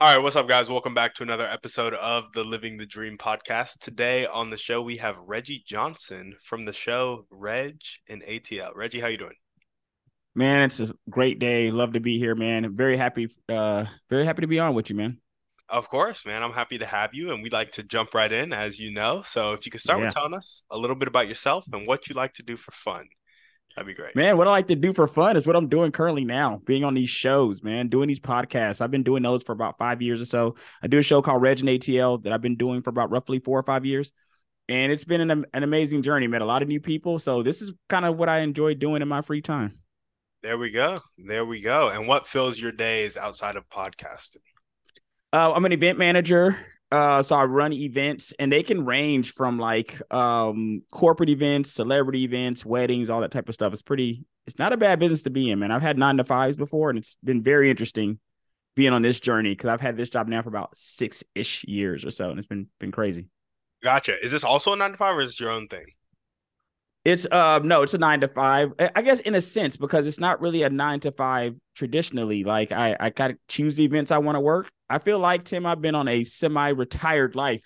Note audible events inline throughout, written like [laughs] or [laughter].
All right, what's up, guys? Welcome back to another episode of the Living the Dream podcast. Today on the show, we have Reggie Johnson from the show Reg and ATL. Reggie, how you doing? Man, it's a great day. Love to be here, man. Very happy, uh, very happy to be on with you, man. Of course, man. I'm happy to have you, and we'd like to jump right in, as you know. So, if you could start yeah. with telling us a little bit about yourself and what you like to do for fun. That'd be great. Man, what I like to do for fun is what I'm doing currently now, being on these shows, man, doing these podcasts. I've been doing those for about five years or so. I do a show called Reg and ATL that I've been doing for about roughly four or five years. And it's been an, an amazing journey. Met a lot of new people. So this is kind of what I enjoy doing in my free time. There we go. There we go. And what fills your days outside of podcasting? Uh, I'm an event manager uh so i run events and they can range from like um corporate events celebrity events weddings all that type of stuff. It's pretty it's not a bad business to be in man. I've had nine to fives before and it's been very interesting being on this journey because i've had this job now for about six-ish years or so and it's been been crazy. Gotcha. Is this also a nine to five or is this your own thing it's uh no, it's a nine to five. I guess in a sense because it's not really a nine to five traditionally. Like I I kind of choose the events I want to work. I feel like Tim, I've been on a semi-retired life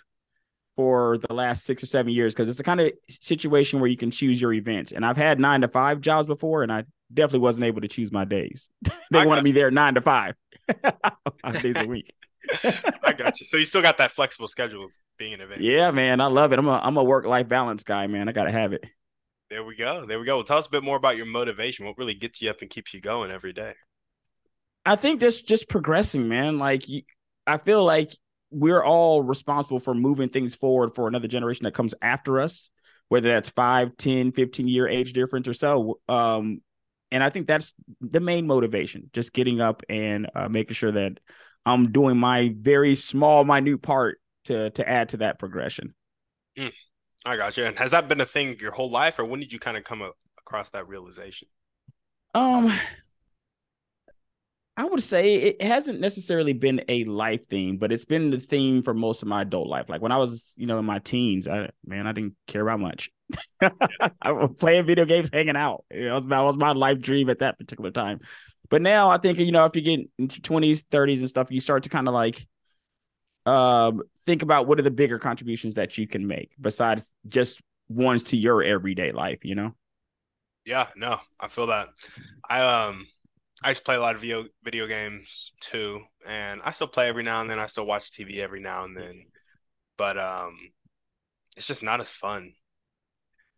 for the last six or seven years because it's the kind of situation where you can choose your events. And I've had nine to five jobs before, and I definitely wasn't able to choose my days. [laughs] they wanted me there nine to five, [laughs] five days a [laughs] week. I got you. So you still got that flexible schedule being an event. Yeah, man, I love it. I'm a I'm a work life balance guy, man. I gotta have it. There we go. There we go. Well, tell us a bit more about your motivation. What really gets you up and keeps you going every day? I think that's just progressing, man. Like I feel like we're all responsible for moving things forward for another generation that comes after us, whether that's 5, 10, 15 year age difference or so. Um, and I think that's the main motivation, just getting up and uh, making sure that I'm doing my very small, minute part to to add to that progression. Mm, I got you. And has that been a thing your whole life, or when did you kind of come across that realization? Um, I would say it hasn't necessarily been a life theme, but it's been the theme for most of my adult life. Like when I was, you know, in my teens, I man, I didn't care about much. [laughs] I was playing video games, hanging out. You know, that was my life dream at that particular time. But now I think, you know, after you get into twenties, thirties, and stuff, you start to kind of like um think about what are the bigger contributions that you can make besides just ones to your everyday life, you know? Yeah, no, I feel that. I um I used to play a lot of video video games too, and I still play every now and then. I still watch TV every now and then, but um, it's just not as fun.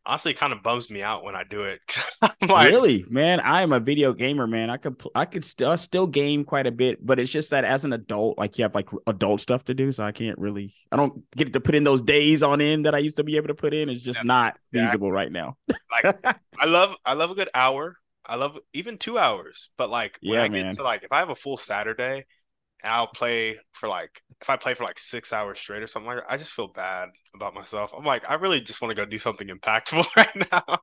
Honestly, it kind of bums me out when I do it. [laughs] like, really, man, I am a video gamer, man. I could I could still still game quite a bit, but it's just that as an adult, like you have like adult stuff to do, so I can't really. I don't get to put in those days on end that I used to be able to put in. It's just yeah, not feasible right now. like [laughs] I love I love a good hour I love even two hours, but like when yeah, I get man. to like if I have a full Saturday and I'll play for like if I play for like six hours straight or something like that, I just feel bad about myself. I'm like, I really just want to go do something impactful [laughs] right now.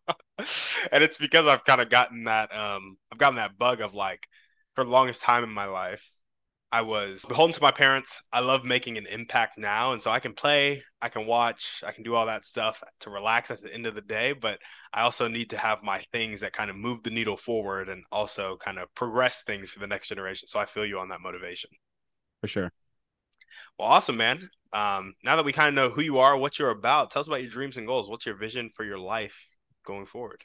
and it's because I've kind of gotten that um I've gotten that bug of like for the longest time in my life, I was beholden to my parents. I love making an impact now. And so I can play, I can watch, I can do all that stuff to relax at the end of the day. But I also need to have my things that kind of move the needle forward and also kind of progress things for the next generation. So I feel you on that motivation. For sure. Well, awesome, man. Um, now that we kind of know who you are, what you're about, tell us about your dreams and goals. What's your vision for your life going forward?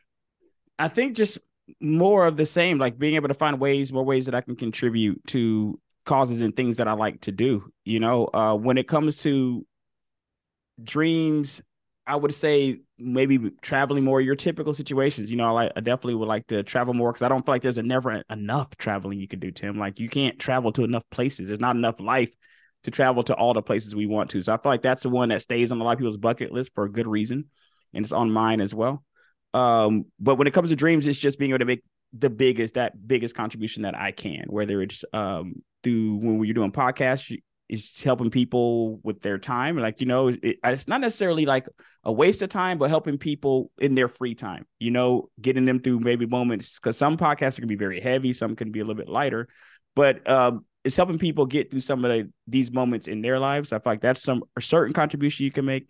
I think just more of the same, like being able to find ways, more ways that I can contribute to causes and things that I like to do. You know, uh, when it comes to dreams, I would say maybe traveling more your typical situations. You know, I, definitely would like to travel more because I don't feel like there's a never enough traveling you can do, Tim. Like you can't travel to enough places. There's not enough life to travel to all the places we want to. So I feel like that's the one that stays on a lot of people's bucket list for a good reason, and it's on mine as well. Um, but when it comes to dreams, it's just being able to make the biggest that biggest contribution that I can, whether it's um through when you're doing podcasts is helping people with their time. Like, you know, it, it's not necessarily like a waste of time, but helping people in their free time, you know, getting them through maybe moments. Cause some podcasts can be very heavy, some can be a little bit lighter, but um, it's helping people get through some of the, these moments in their lives. I feel like that's some a certain contribution you can make,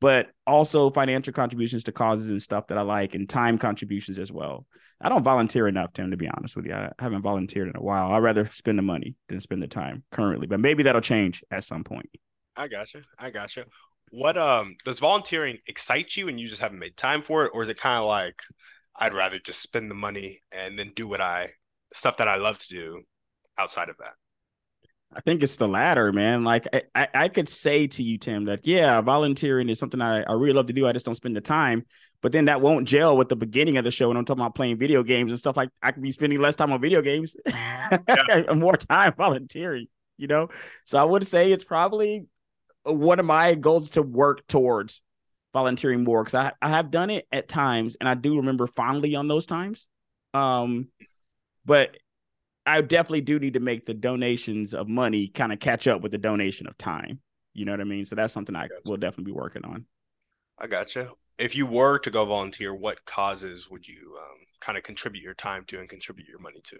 but also financial contributions to causes and stuff that I like and time contributions as well. I don't volunteer enough, Tim, to be honest with you. I haven't volunteered in a while. I'd rather spend the money than spend the time currently, but maybe that'll change at some point. I gotcha. I gotcha. What um does volunteering excite you and you just haven't made time for it, or is it kind of like I'd rather just spend the money and then do what I stuff that I love to do outside of that? I think it's the latter, man. Like I, I, could say to you, Tim, that yeah, volunteering is something I, I really love to do. I just don't spend the time. But then that won't gel with the beginning of the show. And I'm talking about playing video games and stuff like I could be spending less time on video games [laughs] and more time volunteering, you know? So I would say it's probably one of my goals to work towards volunteering more because I, I have done it at times and I do remember fondly on those times. Um, but I definitely do need to make the donations of money kind of catch up with the donation of time. You know what I mean? So that's something I, will definitely be working on. I gotcha. If you were to go volunteer, what causes would you um, kind of contribute your time to and contribute your money to?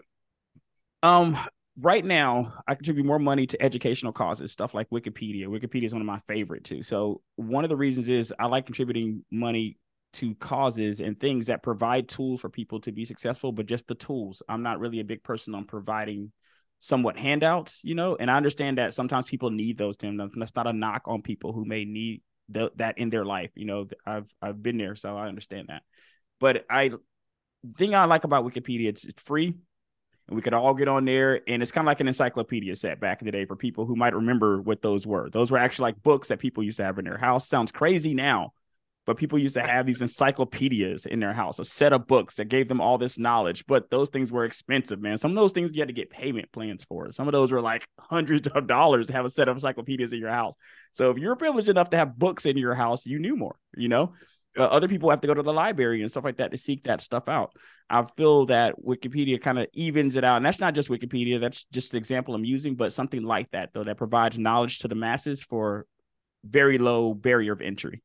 Um, right now, I contribute more money to educational causes, stuff like Wikipedia. Wikipedia is one of my favorite too. So one of the reasons is I like contributing money to causes and things that provide tools for people to be successful, but just the tools. I'm not really a big person on providing somewhat handouts, you know, and I understand that sometimes people need those, Tim. That's not a knock on people who may need that in their life. You know, I've I've been there, so I understand that. But I thing I like about Wikipedia, it's, it's free and we could all get on there and it's kind of like an encyclopedia set back in the day for people who might remember what those were those were actually like books that people used to have in their house sounds crazy now but people used to have these encyclopedias in their house, a set of books that gave them all this knowledge. But those things were expensive, man. Some of those things you had to get payment plans for. Some of those were like hundreds of dollars to have a set of encyclopedias in your house. So if you're privileged enough to have books in your house, you knew more, you know? Uh, other people have to go to the library and stuff like that to seek that stuff out. I feel that Wikipedia kind of evens it out. And that's not just Wikipedia, that's just the example I'm using, but something like that, though, that provides knowledge to the masses for very low barrier of entry.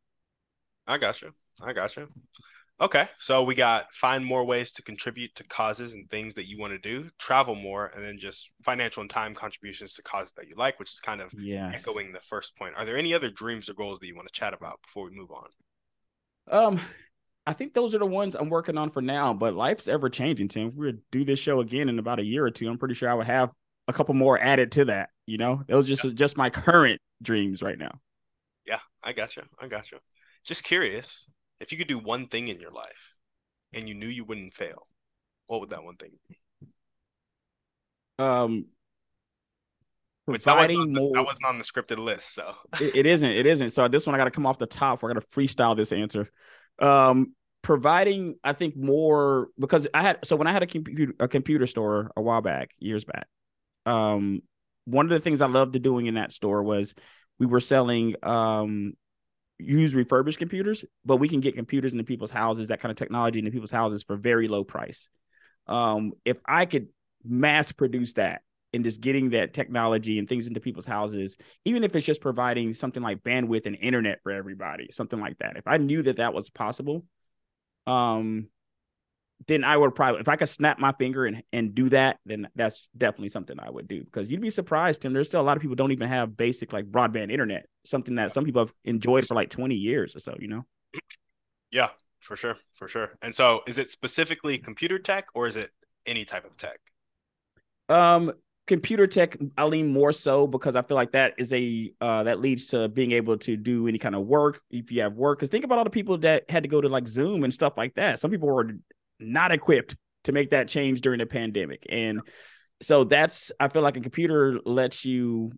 I got you. I got you. Okay, so we got find more ways to contribute to causes and things that you want to do, travel more, and then just financial and time contributions to causes that you like, which is kind of yes. echoing the first point. Are there any other dreams or goals that you want to chat about before we move on? Um, I think those are the ones I'm working on for now, but life's ever changing, Tim. If we were to do this show again in about a year or two, I'm pretty sure I would have a couple more added to that. You know, those just yeah. just my current dreams right now. Yeah, I got you. I got you. Just curious, if you could do one thing in your life and you knew you wouldn't fail, what would that one thing be? Um, Which that wasn't, more... that wasn't on the scripted list, so it, it isn't. It isn't. So this one I got to come off the top. We're gonna freestyle this answer. Um, providing, I think more because I had so when I had a computer a computer store a while back, years back. Um, one of the things I loved doing in that store was we were selling um use refurbished computers, but we can get computers into people's houses, that kind of technology into people's houses for very low price. Um, if I could mass produce that and just getting that technology and things into people's houses, even if it's just providing something like bandwidth and internet for everybody, something like that. If I knew that that was possible, um, then I would probably, if I could snap my finger and, and do that, then that's definitely something I would do. Because you'd be surprised, Tim. There's still a lot of people don't even have basic like broadband internet, something that some people have enjoyed for like 20 years or so, you know? Yeah, for sure. For sure. And so is it specifically computer tech or is it any type of tech? Um, computer tech, I lean more so because I feel like that is a uh, that leads to being able to do any kind of work if you have work. Because think about all the people that had to go to like Zoom and stuff like that. Some people were not equipped to make that change during the pandemic. And so that's I feel like a computer lets you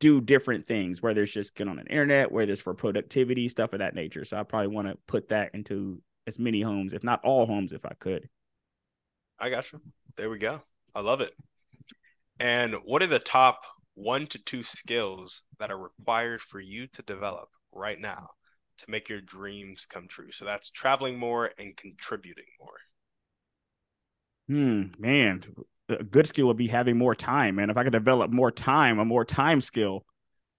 do different things, whether it's just get on an internet, whether it's for productivity, stuff of that nature. So I probably want to put that into as many homes, if not all homes, if I could. I got you. There we go. I love it. And what are the top one to two skills that are required for you to develop right now to make your dreams come true. So that's traveling more and contributing more. Hmm, man. a good skill would be having more time. And if I could develop more time, a more time skill,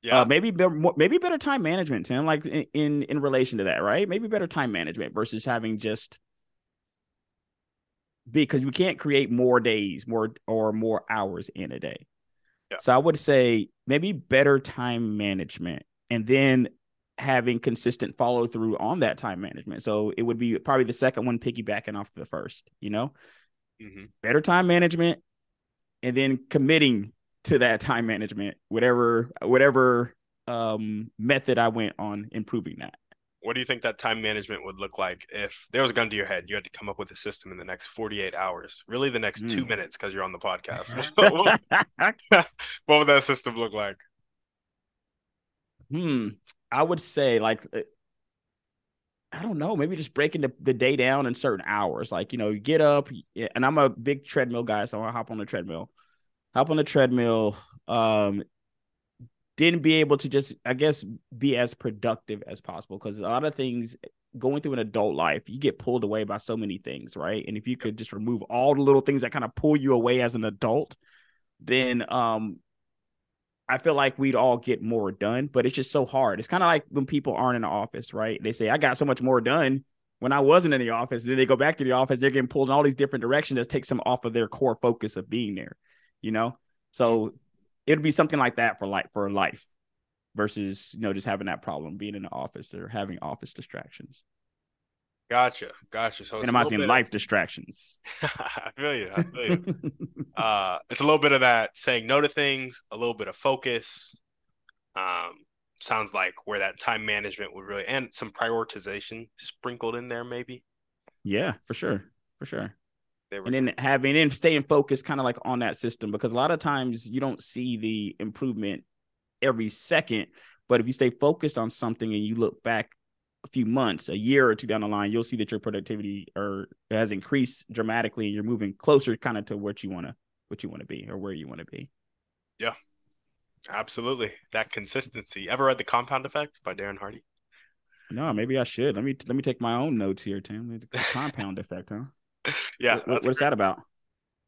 yeah, uh, maybe maybe better time management, Tim. Like in, in in relation to that, right? Maybe better time management versus having just because we can't create more days, more or more hours in a day. Yeah. So I would say maybe better time management, and then having consistent follow through on that time management. So it would be probably the second one piggybacking off the first. You know, mm-hmm. better time management, and then committing to that time management, whatever whatever um, method I went on improving that. What do you think that time management would look like if there was a gun to your head? You had to come up with a system in the next 48 hours, really the next mm. two minutes because you're on the podcast. [laughs] [laughs] [laughs] what would that system look like? Hmm. I would say like uh, I don't know, maybe just breaking the, the day down in certain hours. Like, you know, you get up and I'm a big treadmill guy, so I hop on the treadmill hop on the treadmill. Um, didn't be able to just, I guess, be as productive as possible because a lot of things going through an adult life, you get pulled away by so many things, right? And if you could just remove all the little things that kind of pull you away as an adult, then um, I feel like we'd all get more done. But it's just so hard. It's kind of like when people aren't in the office, right? They say, I got so much more done when I wasn't in the office. Then they go back to the office, they're getting pulled in all these different directions that takes them off of their core focus of being there you know? So it'd be something like that for like for life versus, you know, just having that problem being in the office or having office distractions. Gotcha. Gotcha. So minimizing life of... distractions. [laughs] I feel you. I feel you. uh, it's a little bit of that saying no to things, a little bit of focus. Um, sounds like where that time management would really and some prioritization sprinkled in there, maybe. Yeah, for sure. For sure and then having and staying focused kind of like on that system because a lot of times you don't see the improvement every second but if you stay focused on something and you look back few months a year or two down the line you'll see that your productivity or has increased dramatically and you're moving closer kind of to what you want to what you want to be or where you want to be yeah absolutely that consistency ever read the compound effect by darren hardy no maybe i should let me let me take my own notes here tim the compound effect huh [laughs] yeah. What, what's that about?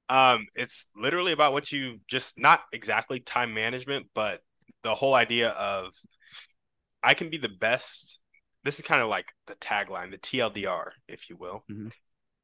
Um, it's literally about what you just not exactly time management, but the whole idea of I can be the best. This is kind of like the tagline, the TLDR, if you will. Mm-hmm.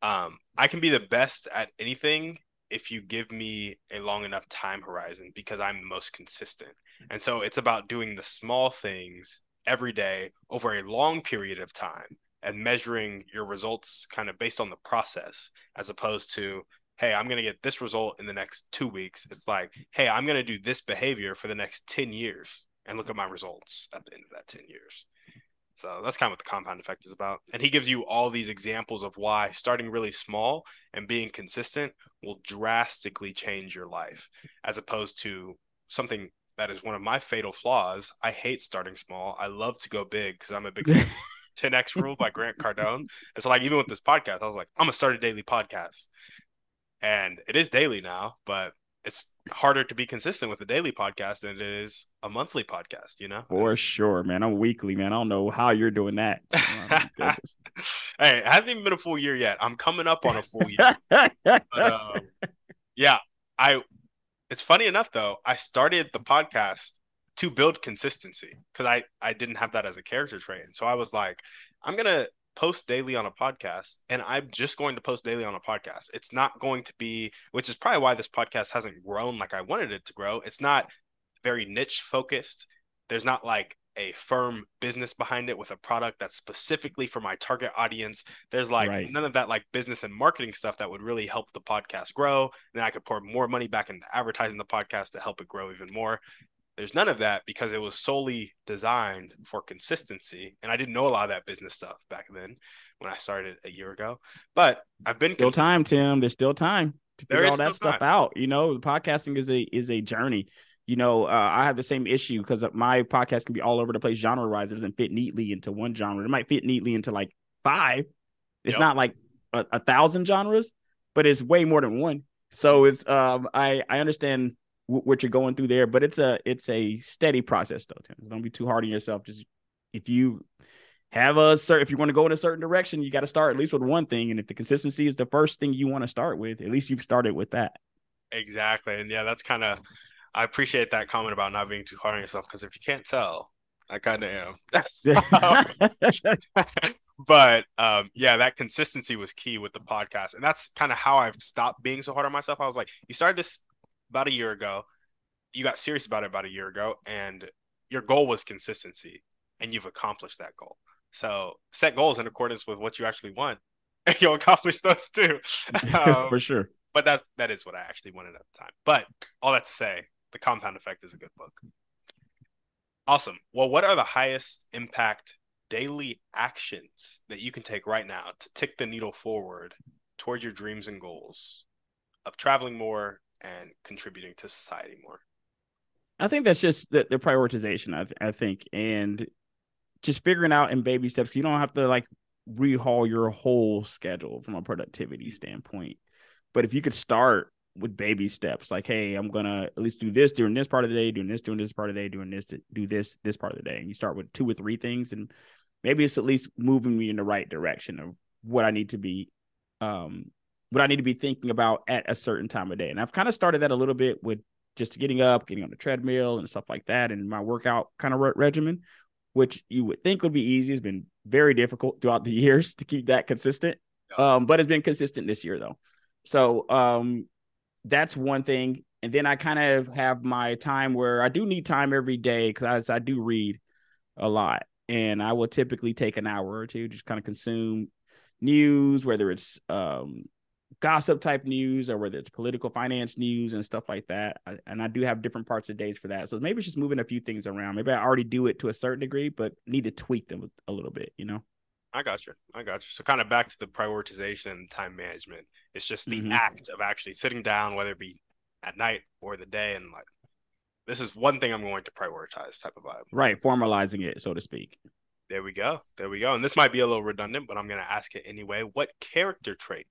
Um, I can be the best at anything if you give me a long enough time horizon because I'm the most consistent. And so it's about doing the small things every day over a long period of time and measuring your results kind of based on the process as opposed to hey i'm going to get this result in the next two weeks it's like hey i'm going to do this behavior for the next 10 years and look at my results at the end of that 10 years so that's kind of what the compound effect is about and he gives you all these examples of why starting really small and being consistent will drastically change your life as opposed to something that is one of my fatal flaws i hate starting small i love to go big because i'm a big 10x [laughs] rule by Grant Cardone. And so like even with this podcast, I was like, I'm gonna start a daily podcast. And it is daily now, but it's harder to be consistent with a daily podcast than it is a monthly podcast, you know? For sure, man. I'm weekly, man. I don't know how you're doing that. [laughs] Oh, [laughs] hey, it hasn't even been a full year yet. I'm coming up on a full year. [laughs] but, um, yeah, I it's funny enough though, I started the podcast to build consistency because I I didn't have that as a character trait, and so I was like, I'm gonna post daily on a podcast and I'm just going to post daily on a podcast. It's not going to be, which is probably why this podcast hasn't grown like I wanted it to grow. It's not very niche focused. There's not like a firm business behind it with a product that's specifically for my target audience. There's like right. none of that like business and marketing stuff that would really help the podcast grow. And I could pour more money back into advertising the podcast to help it grow even more. There's none of that because it was solely designed for consistency. And I didn't know a lot of that business stuff back then when I started a year ago. But I've been still time, Tim. There's still time to figure all that stuff out. You know, the podcasting is a is a journey. You know, uh, I have the same issue because my podcast can be all over the place genre wise. It doesn't fit neatly into one genre. It might fit neatly into like five. It's yep. not like a, a thousand genres, but it's way more than one. So it's um I I understand what you're going through there. But it's a it's a steady process though, Tim. Don't be too hard on yourself. Just if you have a certain if you want to go in a certain direction, you got to start at least with one thing. And if the consistency is the first thing you want to start with, at least you've started with that. Exactly. And yeah, that's kind of I appreciate that comment about not being too hard on yourself because if you can't tell, I kind of am. [laughs] [laughs] but um, yeah, that consistency was key with the podcast, and that's kind of how I've stopped being so hard on myself. I was like, you started this about a year ago, you got serious about it about a year ago, and your goal was consistency, and you've accomplished that goal. So set goals in accordance with what you actually want, [laughs] and you'll accomplish those too. [laughs] Um, For sure. But that that is what I actually wanted at the time. But all that to say, the Compound Effect is a good book. Awesome. Well, what are the highest impact daily actions that you can take right now to tick the needle forward toward your dreams and goals of traveling more and contributing to society more? I think that's just the, the prioritization. I, I think, and just figuring out in baby steps. You don't have to like rehaul your whole schedule from a productivity standpoint. But if you could start with baby steps, like, hey, I'm gonna at least do this during this part of the day, doing this during this part of the day, doing this, do this this part of the day, and you start with two or three things, and maybe it's at least moving me in the right direction of what I need to be, um, what I need to be thinking about at a certain time of day. And I've kind of started that a little bit with just getting up, getting on the treadmill, and stuff like that, and my workout kind of re- regimen, which you would think would be easy, has been very difficult throughout the [laughs] years to keep that consistent. Um, but it's been consistent this year though. So um, that's one thing. And then I kind of have my time where I do need time every day because I, I do read a lot, and I will typically take an hour or two just kind of consume news, whether it's um, gossip type news or whether it's political finance news and stuff like that. I, and I do have different parts of days for that. So maybe it's just moving a few things around. Maybe I already do it to a certain degree, but need to tweak them a little bit, you know? I got you. I got you. So kind of back to the prioritization and time management. It's just the mm-hmm. act of actually sitting down, whether it be at night or the day, and like this is one thing I'm going to prioritize type of vibe. Right, formalizing it, so to speak. There we go. There we go. And this might be a little redundant, but I'm going to ask it anyway. What character trait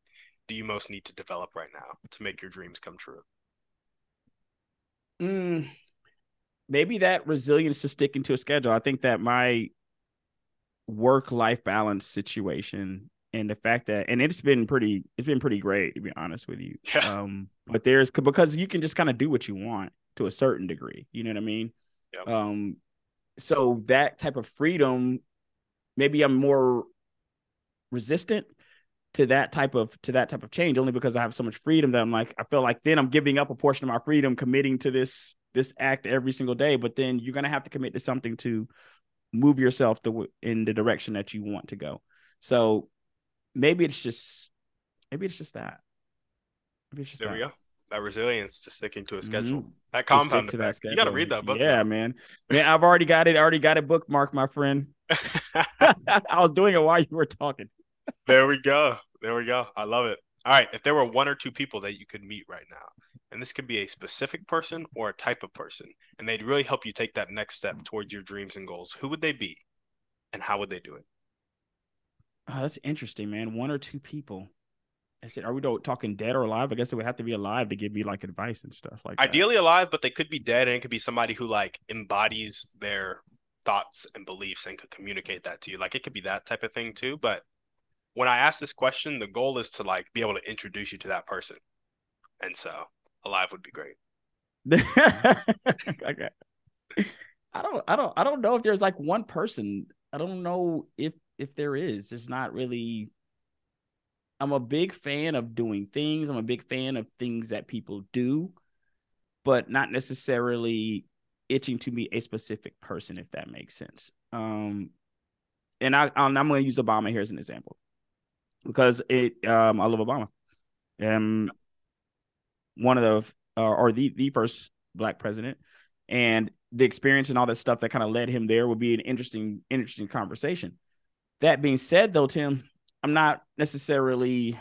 do you most need to develop right now to make your dreams come true? Mm, maybe that resilience to sticking to a schedule. I think that my work life balance situation and the fact that and it's been pretty it's been pretty great to be honest with you yeah. um but there's because you can just kind of do what you want to a certain degree you know what i mean yep. um so that type of freedom maybe i'm more resistant to that type of to that type of change only because i have so much freedom that i'm like i feel like then i'm giving up a portion of my freedom committing to this this act every single day but then you're going to have to commit to something to move yourself the, in the direction that you want to go. So maybe it's just maybe it's just that. Maybe it's just there that. we go. That resilience to sticking to a schedule. Mm-hmm. That compound to that schedule. You got to read that book. Yeah, man. Man, I've already got it. Already got it bookmarked, my friend. [laughs] [laughs] I was doing it while you were talking. There we go. There we go. I love it. All right. If there were one or two people that you could meet right now, and this could be a specific person or a type of person, and they'd really help you take that next step towards your dreams and goals, who would they be and how would they do it? Oh, that's interesting, man. One or two people. I said, are we talking dead or alive? I guess it would have to be alive to give me like advice and stuff like Ideally that. alive, but they could be dead and it could be somebody who like embodies their thoughts and beliefs and could communicate that to you. Like it could be that type of thing too. But when I ask this question, the goal is to like be able to introduce you to that person. And so alive would be great. [laughs] okay. I don't I don't I don't know if there's like one person. I don't know if if there is. It's not really I'm a big fan of doing things. I'm a big fan of things that people do, but not necessarily itching to be a specific person, if that makes sense. Um, and I, I'm going to use Obama here as an example because it, um, I love Obama. Um, one of the uh, or the the first black president, and the experience and all that stuff that kind of led him there would be an interesting interesting conversation. That being said, though, Tim, I'm not necessarily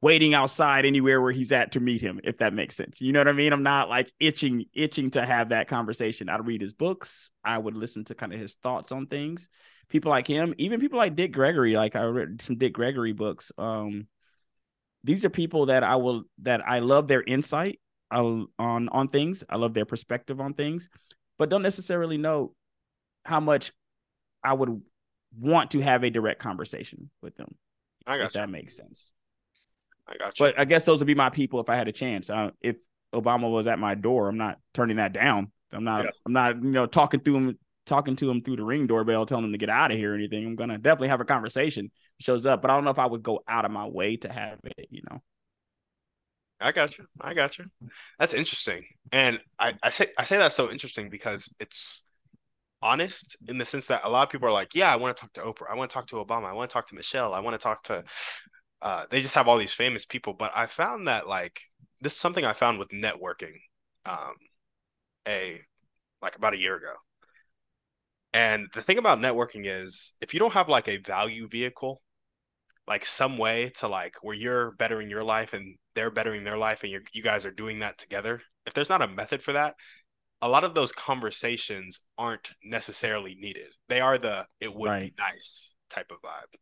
waiting outside anywhere where he's at to meet him, if that makes sense. You know what I mean? I'm not like itching itching to have that conversation. I'd read his books. I would listen to kind of his thoughts on things. People like him, even people like Dick Gregory. Like I read some Dick Gregory books. Um, these are people that I will that I love their insight on on things. I love their perspective on things, but don't necessarily know how much I would want to have a direct conversation with them. I got if you. that makes sense. I got you. But I guess those would be my people if I had a chance. Uh, if Obama was at my door, I'm not turning that down. I'm not. Yeah. I'm not. You know, talking to him, talking to him through the ring doorbell, telling him to get out of here or anything. I'm gonna definitely have a conversation. Shows up, but I don't know if I would go out of my way to have it. You know. I got you. I got you. That's interesting, and I, I say I say that's so interesting because it's honest in the sense that a lot of people are like, yeah, I want to talk to Oprah, I want to talk to Obama, I want to talk to Michelle, I want to talk to. Uh, they just have all these famous people, but I found that like this is something I found with networking, um, a like about a year ago. And the thing about networking is if you don't have like a value vehicle, like some way to like where you're bettering your life and they're bettering their life and you you guys are doing that together, if there's not a method for that, a lot of those conversations aren't necessarily needed. They are the it would right. be nice type of vibe.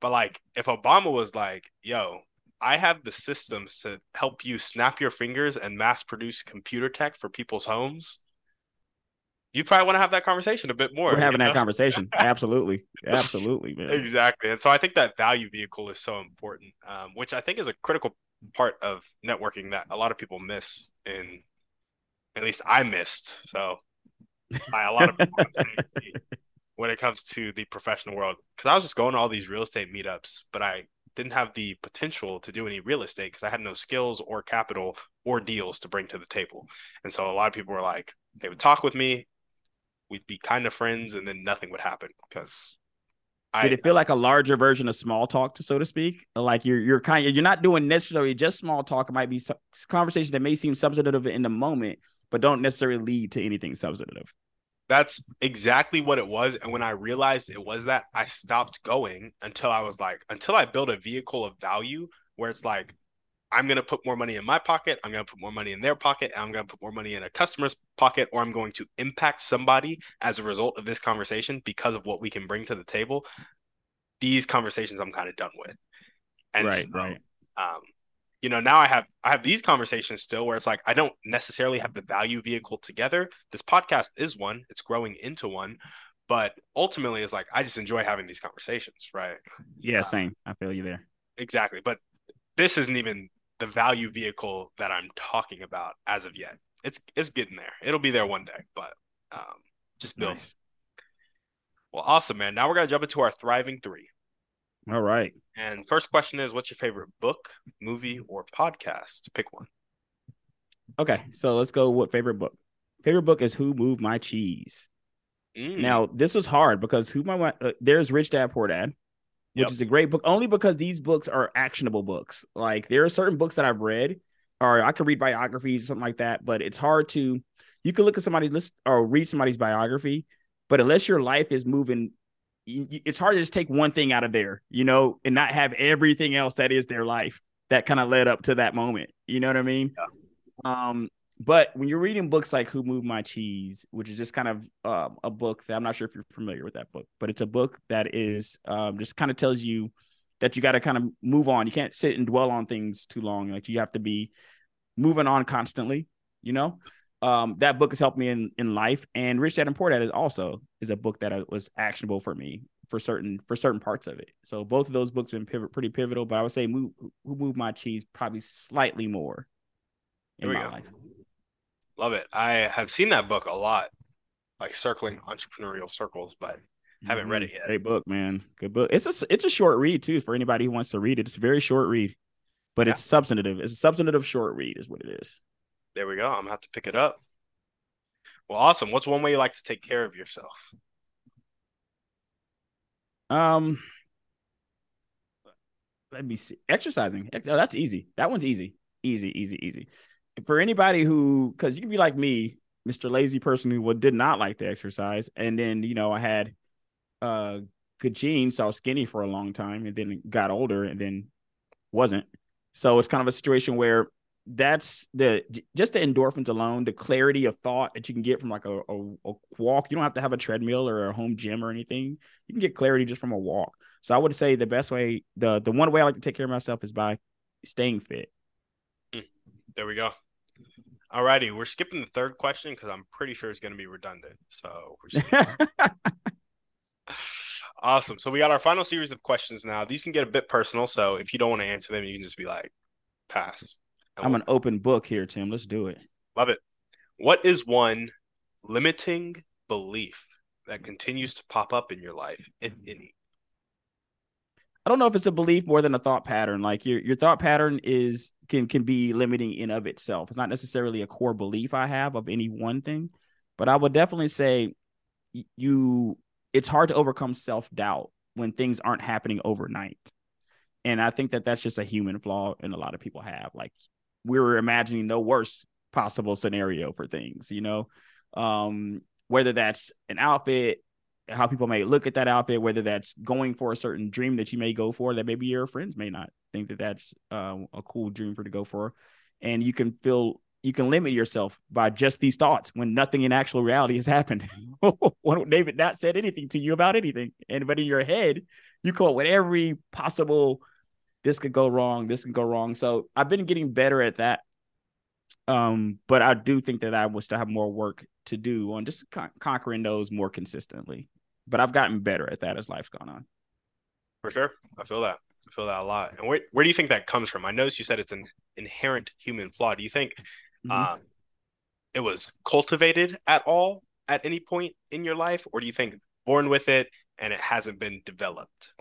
But like if Obama was like, yo, I have the systems to help you snap your fingers and mass produce computer tech for people's homes. You probably want to have that conversation a bit more. We're having know? that [laughs] conversation. Absolutely. Absolutely, man. Exactly. And so I think that value vehicle is so important, um, which I think is a critical part of networking that a lot of people miss in at least I missed. So by a lot of people [laughs] when it comes to the professional world, because I was just going to all these real estate meetups, but I didn't have the potential to do any real estate because I had no skills or capital or deals to bring to the table. And so a lot of people were like, they would talk with me, we'd be kind of friends, and then nothing would happen because did it feel like a larger version of small talk, so to speak? Like you're you're kind of you're not doing necessarily just small talk. It might be conversation that may seem substantive in the moment, but don't necessarily lead to anything substantive. That's exactly what it was. And when I realized it was that, I stopped going until I was like, until I built a vehicle of value where it's like, I'm going to put more money in my pocket. I'm going to put more money in their pocket. I'm going to put more money in a customer's pocket, or I'm going to impact somebody as a result of this conversation because of what we can bring to the table. These conversations I'm kind of done with. And right, so, right. Um, you know now i have i have these conversations still where it's like i don't necessarily have the value vehicle together. This podcast is one it's growing into one but ultimately it's like i just enjoy having these conversations right? Yeah uh, same. I feel you there. exactly but this isn't even the value vehicle that i'm talking about as of yet. It's it's getting there. It'll be there one day but um just build. Nice. well awesome man. Now we're gonna jump into our thriving three all right. And first question is what's your favorite book, movie, or podcast? Pick one. Okay, so let's go what favorite book. Favorite book is Who Moved My Cheese. Mm. Now, this was hard because who my uh, there's Rich Dad Poor Dad, which yep. is a great book only because these books are actionable books. Like there are certain books that I've read or I could read biographies or something like that, but it's hard to you can look at somebody's list or read somebody's biography, but unless your life is moving it's hard to just take one thing out of there, you know, and not have everything else that is their life that kind of led up to that moment. You know what I mean? Yeah. Um, but when you're reading books like Who Moved My Cheese, which is just kind of uh, a book that I'm not sure if you're familiar with that book, but it's a book that is um, just kind of tells you that you got to kind of move on. You can't sit and dwell on things too long. Like you have to be moving on constantly, you know? Um, that book has helped me in in life. And Rich Dad and Poor Dad is also is a book that was actionable for me for certain for certain parts of it. So both of those books have been pivot, pretty pivotal. But I would say move who moved my cheese probably slightly more in my go. life. Love it. I have seen that book a lot, like circling entrepreneurial circles, but haven't mm-hmm. read it yet. Great book, man. Good book. It's a it's a short read too for anybody who wants to read it. It's a very short read, but yeah. it's substantive. It's a substantive short read, is what it is. There we go. I'm gonna have to pick it up. Well, awesome. What's one way you like to take care of yourself? Um, let me see. Exercising. Oh, that's easy. That one's easy. Easy, easy, easy. For anybody who, because you can be like me, Mr. Lazy person who did not like to exercise, and then you know I had uh good genes, so I was skinny for a long time, and then got older, and then wasn't. So it's kind of a situation where that's the just the endorphins alone, the clarity of thought that you can get from like a, a, a, walk. You don't have to have a treadmill or a home gym or anything. You can get clarity just from a walk. So I would say the best way, the the one way I like to take care of myself is by staying fit. Hmm. There we go. All righty, we're skipping the third question because I'm pretty sure it's going to be redundant. So, [laughs] Awesome. So we got our final series of questions now. These can get a bit personal. So if you don't want to answer them, you can just be like, pass. I'm an open book here, Tim. Let's do it. Love it. What is one limiting belief that continues to pop up in your life, if any? I don't know if it's a belief more than a thought pattern. Like your your thought pattern is can can be limiting in of itself. It's not necessarily a core belief I have of any one thing, but I would definitely say you it's hard to overcome self-doubt when things aren't happening overnight. And I think that that's just a human flaw and a lot of people have. Like we were imagining the worst possible scenario for things, you know. Um whether that's an outfit, how people may look at that outfit, whether that's going for a certain dream that you may go for that maybe your friends may not think that that's uh, a cool dream for to go for, and you can feel you can limit yourself by just these thoughts when nothing in actual reality has happened. [laughs] when David not said anything to you about anything, and but in your head you come up with every possible this could go wrong, this can go wrong. So I've been getting better at that. Um, but I do think that I will still have more work to do on just con- conquering those more consistently but I've gotten better at that as life's gone on. For sure. I feel that. I feel that a lot. And where, where do you think that comes from? I noticed you said it's an inherent human flaw. Do you think mm-hmm. um, it was cultivated at all at any point in your life? Or do you think born with it and it hasn't been developed?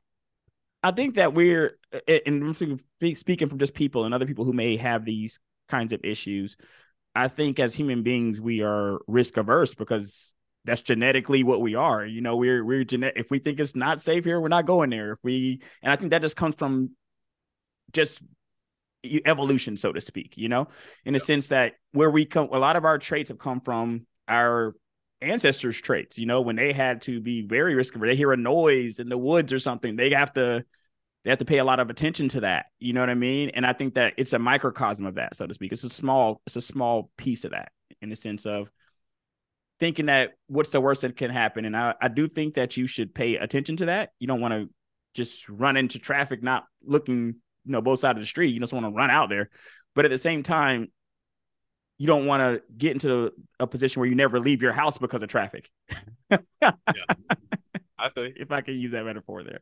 I think that we're, and speaking from just people and other people who may have these kinds of issues, I think as human beings, we are risk averse because that's genetically what we are. You know, we're we're genetic. If we think it's not safe here, we're not going there. If we, and I think that just comes from just evolution, so to speak. You know, in the sense that where we come, a lot of our traits have come from our ancestors' traits. You know, when they had to be very risk they hear a noise in the woods or something, they have to they have to pay a lot of attention to that. You know what I mean? And I think that it's a microcosm of that, so to speak. It's a small, it's a small piece of that in the sense of thinking that what's the worst that can happen. And I, I do think that you should pay attention to that. You don't want to just run into traffic, not looking, you know, both sides of the street. You just want to run out there. But at the same time, you don't want to get into a position where you never leave your house because of traffic. yeah. [laughs] I think if I can use that metaphor there.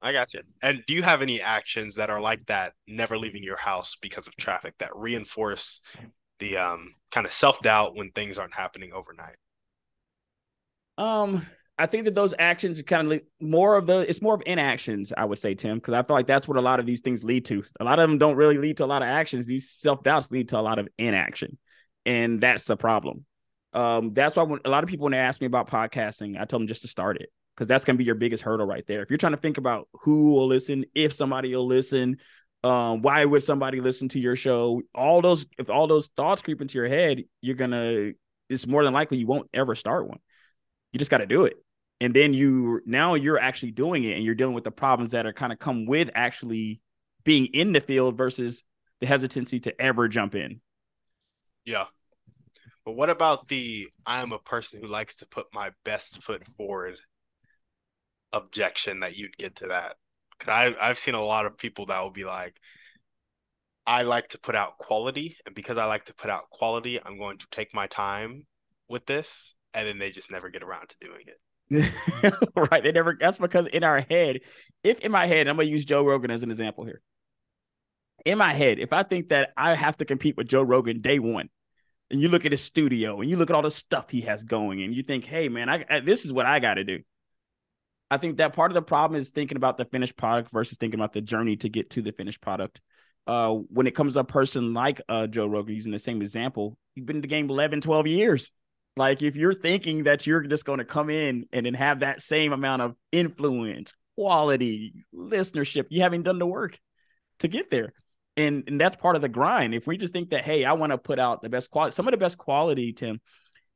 I got you. And do you have any actions that are like that, never leaving your house because of traffic, that reinforce the um, kind of self doubt when things aren't happening overnight? Um, I think that those actions are kind of more of the it's more of inactions, I would say, Tim, because I feel like that's what a lot of these things lead to. A lot of them don't really lead to a lot of actions. These self doubts lead to a lot of inaction, and that's the problem. Um, that's why when a lot of people when they ask me about podcasting, I tell them just to start it because that's gonna be your biggest hurdle right there. If you're trying to think about who will listen, if somebody will listen, um, why would somebody listen to your show? All those if all those thoughts creep into your head, you're gonna it's more than likely you won't ever start one you just got to do it and then you now you're actually doing it and you're dealing with the problems that are kind of come with actually being in the field versus the hesitancy to ever jump in yeah but what about the i'm a person who likes to put my best foot forward objection that you'd get to that because I've seen a lot of people that will be like i like to put out quality and because i like to put out quality i'm going to take my time with this and then they just never get around to doing it. [laughs] right. They never that's because in our head, if in my head, I'm gonna use Joe Rogan as an example here. In my head, if I think that I have to compete with Joe Rogan day one, and you look at his studio and you look at all the stuff he has going, and you think, hey man, I, I this is what I gotta do. I think that part of the problem is thinking about the finished product versus thinking about the journey to get to the finished product. Uh, when it comes to a person like uh, Joe Rogan, using the same example, he's been in the game 11, 12 years. Like if you're thinking that you're just going to come in and then have that same amount of influence, quality, listenership, you haven't done the work to get there. And, and that's part of the grind. If we just think that, hey, I want to put out the best quality, some of the best quality, Tim,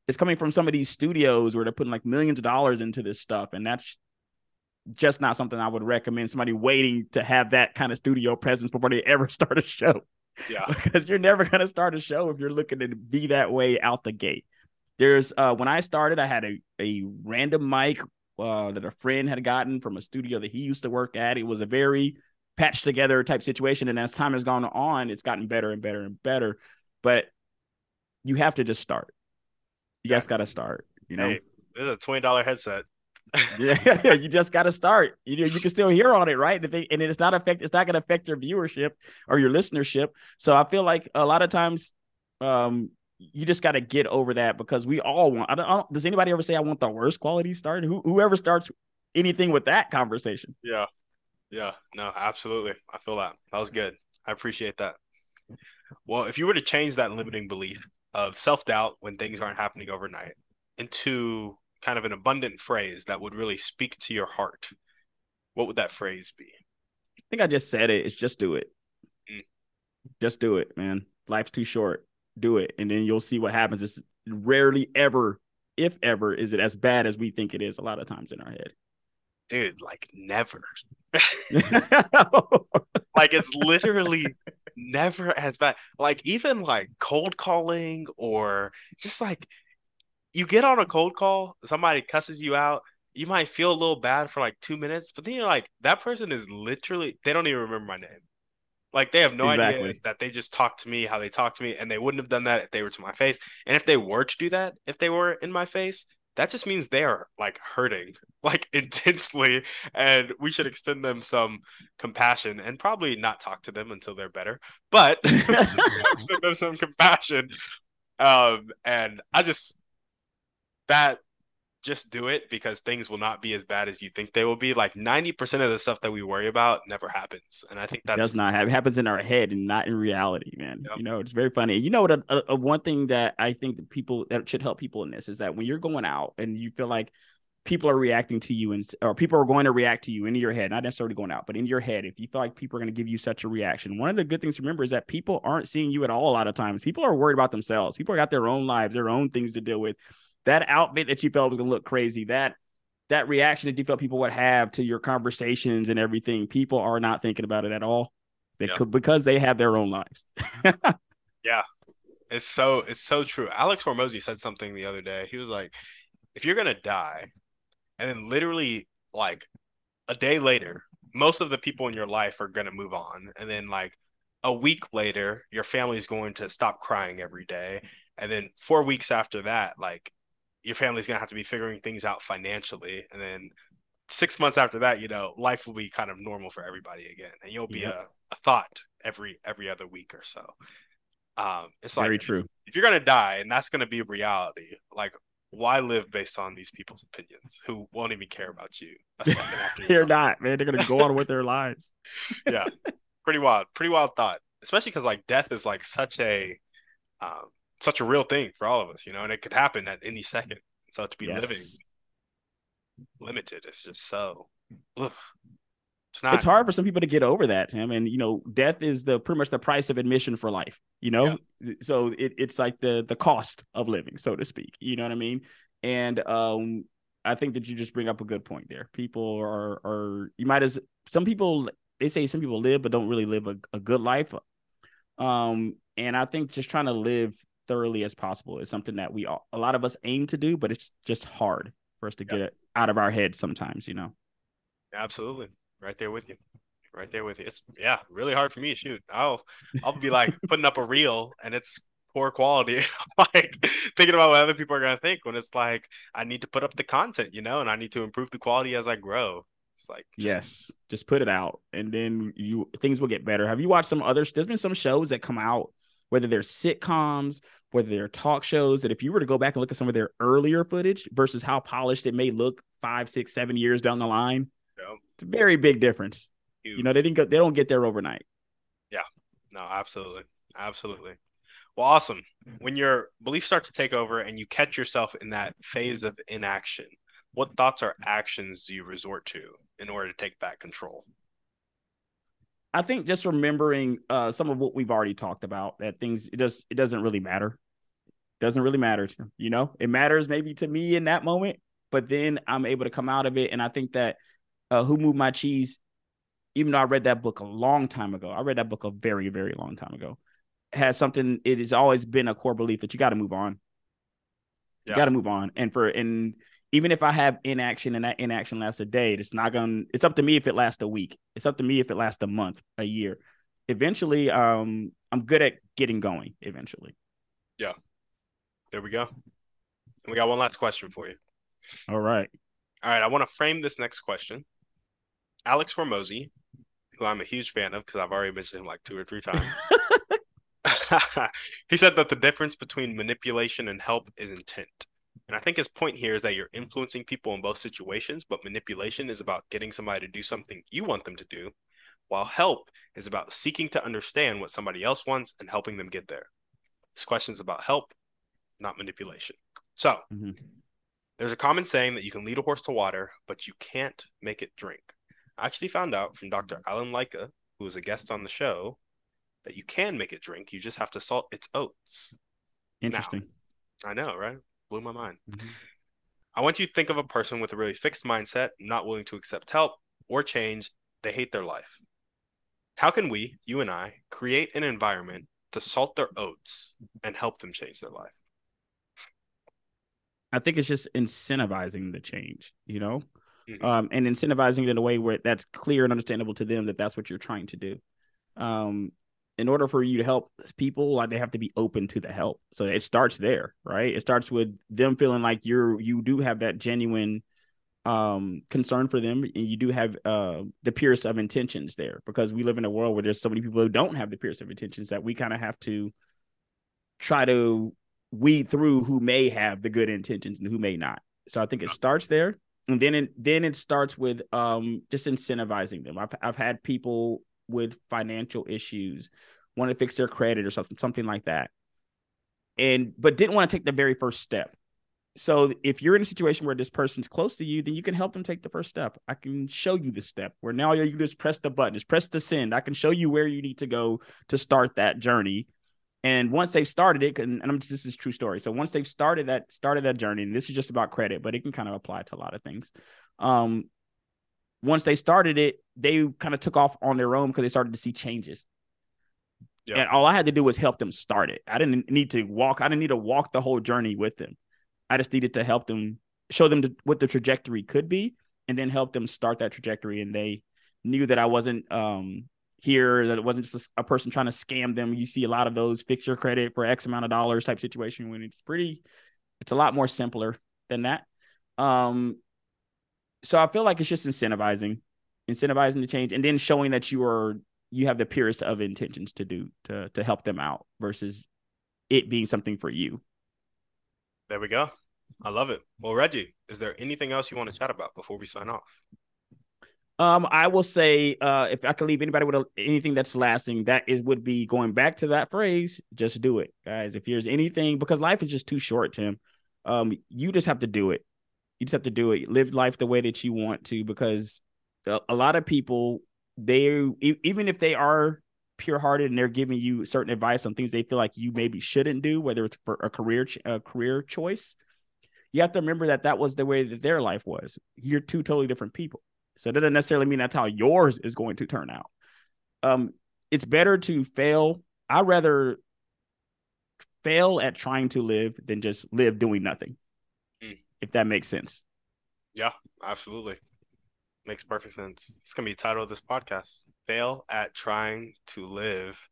is coming from some of these studios where they're putting like millions of dollars into this stuff. And that's just not something I would recommend somebody waiting to have that kind of studio presence before they ever [laughs] start a show. Yeah. [laughs] because you're never going to start a show if you're looking to be that way out the gate. There's uh when I started, I had a a random mic uh, that a friend had gotten from a studio that he used to work at. It was a very patched together type situation, and as time has gone on, it's gotten better and better and better. But you have to just start. You guys got to start. You know, hey, this is a twenty dollar headset. yeah, [laughs] you just got to start. You know, you can still hear on it, right? And it's not affect. It's not going to affect your viewership or your listenership. So I feel like a lot of times, um, you just got to get over that because we all want. I don't, I don't, does anybody ever say I want the worst quality start? Who, whoever starts anything with that conversation. Yeah, yeah, no, absolutely. I feel that. That was good. I appreciate that. Well, if you were to change that limiting belief of self doubt when things aren't happening overnight into kind of an abundant phrase that would really speak to your heart, what would that phrase be? I think I just said it. It's just do it. Mm. Just do it, man. Life's too short. Do it. And then you'll see what happens. It's rarely ever, if ever, is it as bad as we think it is a lot of times in our head. Dude, like never. [laughs] like it's literally never as bad. Like even like cold calling or just like you get on a cold call, somebody cusses you out, you might feel a little bad for like two minutes, but then you're like, that person is literally they don't even remember my name. Like they have no exactly. idea that they just talked to me how they talked to me, and they wouldn't have done that if they were to my face. And if they were to do that, if they were in my face, that just means they are like hurting [laughs] like intensely and we should extend them some compassion and probably not talk to them until they're better but [laughs] extend them some compassion. Um and i just that just do it because things will not be as bad as you think they will be. Like 90% of the stuff that we worry about never happens. And I think that does not happen. It happens in our head and not in reality, man. Yep. You know, it's very funny. You know what? A, a, a, one thing that I think that people that should help people in this is that when you're going out and you feel like people are reacting to you and or people are going to react to you in your head, not necessarily going out, but in your head, if you feel like people are going to give you such a reaction, one of the good things to remember is that people aren't seeing you at all a lot of times. People are worried about themselves. People got their own lives, their own things to deal with that outfit that you felt was gonna look crazy, that that reaction that you felt people would have to your conversations and everything, people are not thinking about it at all. They yeah. could because they have their own lives. [laughs] yeah. It's so it's so true. Alex Hormozi said something the other day. He was like, if you're gonna die, and then literally like a day later, most of the people in your life are gonna move on. And then like a week later, your family is going to stop crying every day. And then four weeks after that, like your family's gonna have to be figuring things out financially, and then six months after that, you know, life will be kind of normal for everybody again, and you'll be yep. a, a thought every every other week or so. Um, it's very like, true. If you're gonna die, and that's gonna be a reality, like why live based on these people's opinions who won't even care about you a [laughs] second after you're not, man. They're gonna go on with their lives. [laughs] yeah, pretty wild, pretty wild thought. Especially because like death is like such a um, such a real thing for all of us, you know, and it could happen at any second. So to be yes. living limited is just so. Ugh. It's not. It's hard for some people to get over that, Tim. And you know, death is the pretty much the price of admission for life. You know, yeah. so it, it's like the the cost of living, so to speak. You know what I mean? And um, I think that you just bring up a good point there. People are are you might as some people they say some people live but don't really live a, a good life. Um, and I think just trying to live thoroughly as possible is something that we all, a lot of us aim to do, but it's just hard for us to get it out of our head sometimes, you know. Absolutely. Right there with you. Right there with you. It's yeah, really hard for me. Shoot. I'll I'll be like [laughs] putting up a reel and it's poor quality. [laughs] like thinking about what other people are gonna think when it's like I need to put up the content, you know, and I need to improve the quality as I grow. It's like just, yes, just put it out, and then you things will get better. Have you watched some others? There's been some shows that come out whether they're sitcoms, whether they're talk shows, that if you were to go back and look at some of their earlier footage versus how polished it may look five, six, seven years down the line, yeah. it's a very big difference. Huge. You know, they didn't go, they don't get there overnight. Yeah, no, absolutely, absolutely. Well, awesome. When your beliefs start to take over and you catch yourself in that phase of inaction, what thoughts or actions do you resort to in order to take back control? I think just remembering uh, some of what we've already talked about that things it does it doesn't really matter. Doesn't really matter, you know. It matters maybe to me in that moment, but then I'm able to come out of it. And I think that uh, Who Moved My Cheese, even though I read that book a long time ago, I read that book a very very long time ago, has something. It has always been a core belief that you got to move on. You got to move on, and for and even if I have inaction and that inaction lasts a day, it's not going to, it's up to me if it lasts a week. It's up to me if it lasts a month, a year. Eventually, um, I'm good at getting going eventually. Yeah. There we go. we got one last question for you. All right. All right, I want to frame this next question. Alex Hormozi, who I'm a huge fan of because I've already mentioned him like two or three times. [laughs] he said that the difference between manipulation and help is intent. And I think his point here is that you're influencing people in both situations, but manipulation is about getting somebody to do something you want them to do, while help is about seeking to understand what somebody else wants and helping them get there. This question is about help, not manipulation. So, mm-hmm. there's a common saying that you can lead a horse to water, but you can't make it drink. I actually found out from Dr. Alan Leica, who was a guest on the show, that you can make it drink. You just have to salt its oats. Interesting. Now, I know, right? Blew my mind. Mm-hmm. I want you to think of a person with a really fixed mindset, not willing to accept help or change. They hate their life. How can we, you and I, create an environment to salt their oats and help them change their life? I think it's just incentivizing the change, you know, mm-hmm. um, and incentivizing it in a way where that's clear and understandable to them that that's what you're trying to do. Um, in order for you to help people, like they have to be open to the help. So it starts there, right? It starts with them feeling like you're you do have that genuine um concern for them and you do have uh the purest of intentions there because we live in a world where there's so many people who don't have the purest of intentions that we kind of have to try to weed through who may have the good intentions and who may not so i think it starts there and then it then it starts with um just incentivizing them i've, I've had people with financial issues, want to fix their credit or something, something like that. And but didn't want to take the very first step. So if you're in a situation where this person's close to you, then you can help them take the first step. I can show you the step where now you just press the button, just press the send. I can show you where you need to go to start that journey. And once they've started it, and, I'm, this is true story. So once they've started that started that journey, and this is just about credit, but it can kind of apply to a lot of things. Um, once they started it, they kind of took off on their own because they started to see changes. Yep. And all I had to do was help them start it. I didn't need to walk. I didn't need to walk the whole journey with them. I just needed to help them, show them to, what the trajectory could be, and then help them start that trajectory. And they knew that I wasn't um, here, that it wasn't just a, a, person trying to scam them. You see a lot of those fix your credit for X amount of dollars type situation when it's pretty, it's a lot more simpler than that. Um, so I feel like it's just incentivizing, incentivizing the change, and then showing that you are you have the purest of intentions to do to to help them out versus it being something for you. There we go. I love it. Well, Reggie, is there anything else you want to chat about before we sign off? Um, I will say, uh, if I could leave anybody with a, anything that's lasting, that is would be going back to that phrase. Just do it, guys. If there's anything, because life is just too short, Tim. Um, you just have to do it. You just have to do it. Live life the way that you want to, because a, a lot of people, they even if they are pure hearted and they're giving you certain advice on things they feel like you maybe shouldn't do, whether it's for a career a career choice, you have to remember that that was the way that their life was. You're two totally different people, so that doesn't necessarily mean that's how yours is going to turn out. Um, it's better to fail. I'd rather fail at trying to live than just live doing nothing if that makes sense. Yeah, absolutely. Makes perfect sense. It's gonna be the title of this podcast. Fail at trying to live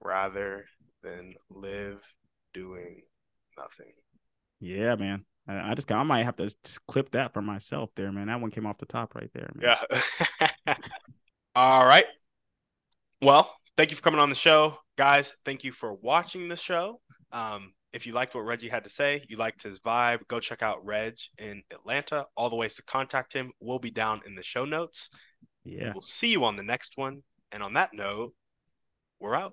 rather than live doing nothing. Yeah, man. I just I might have to clip that for myself there, man. That one came off the top right there, man. Yeah. [laughs] All right. Well, thank you for coming on the show, guys. Thank you for watching the show. Um, if you liked what Reggie had to say, you liked his vibe, go check out Reg in Atlanta. All the ways to contact him will be down in the show notes. Yeah. We'll see you on the next one. And on that note, we're out.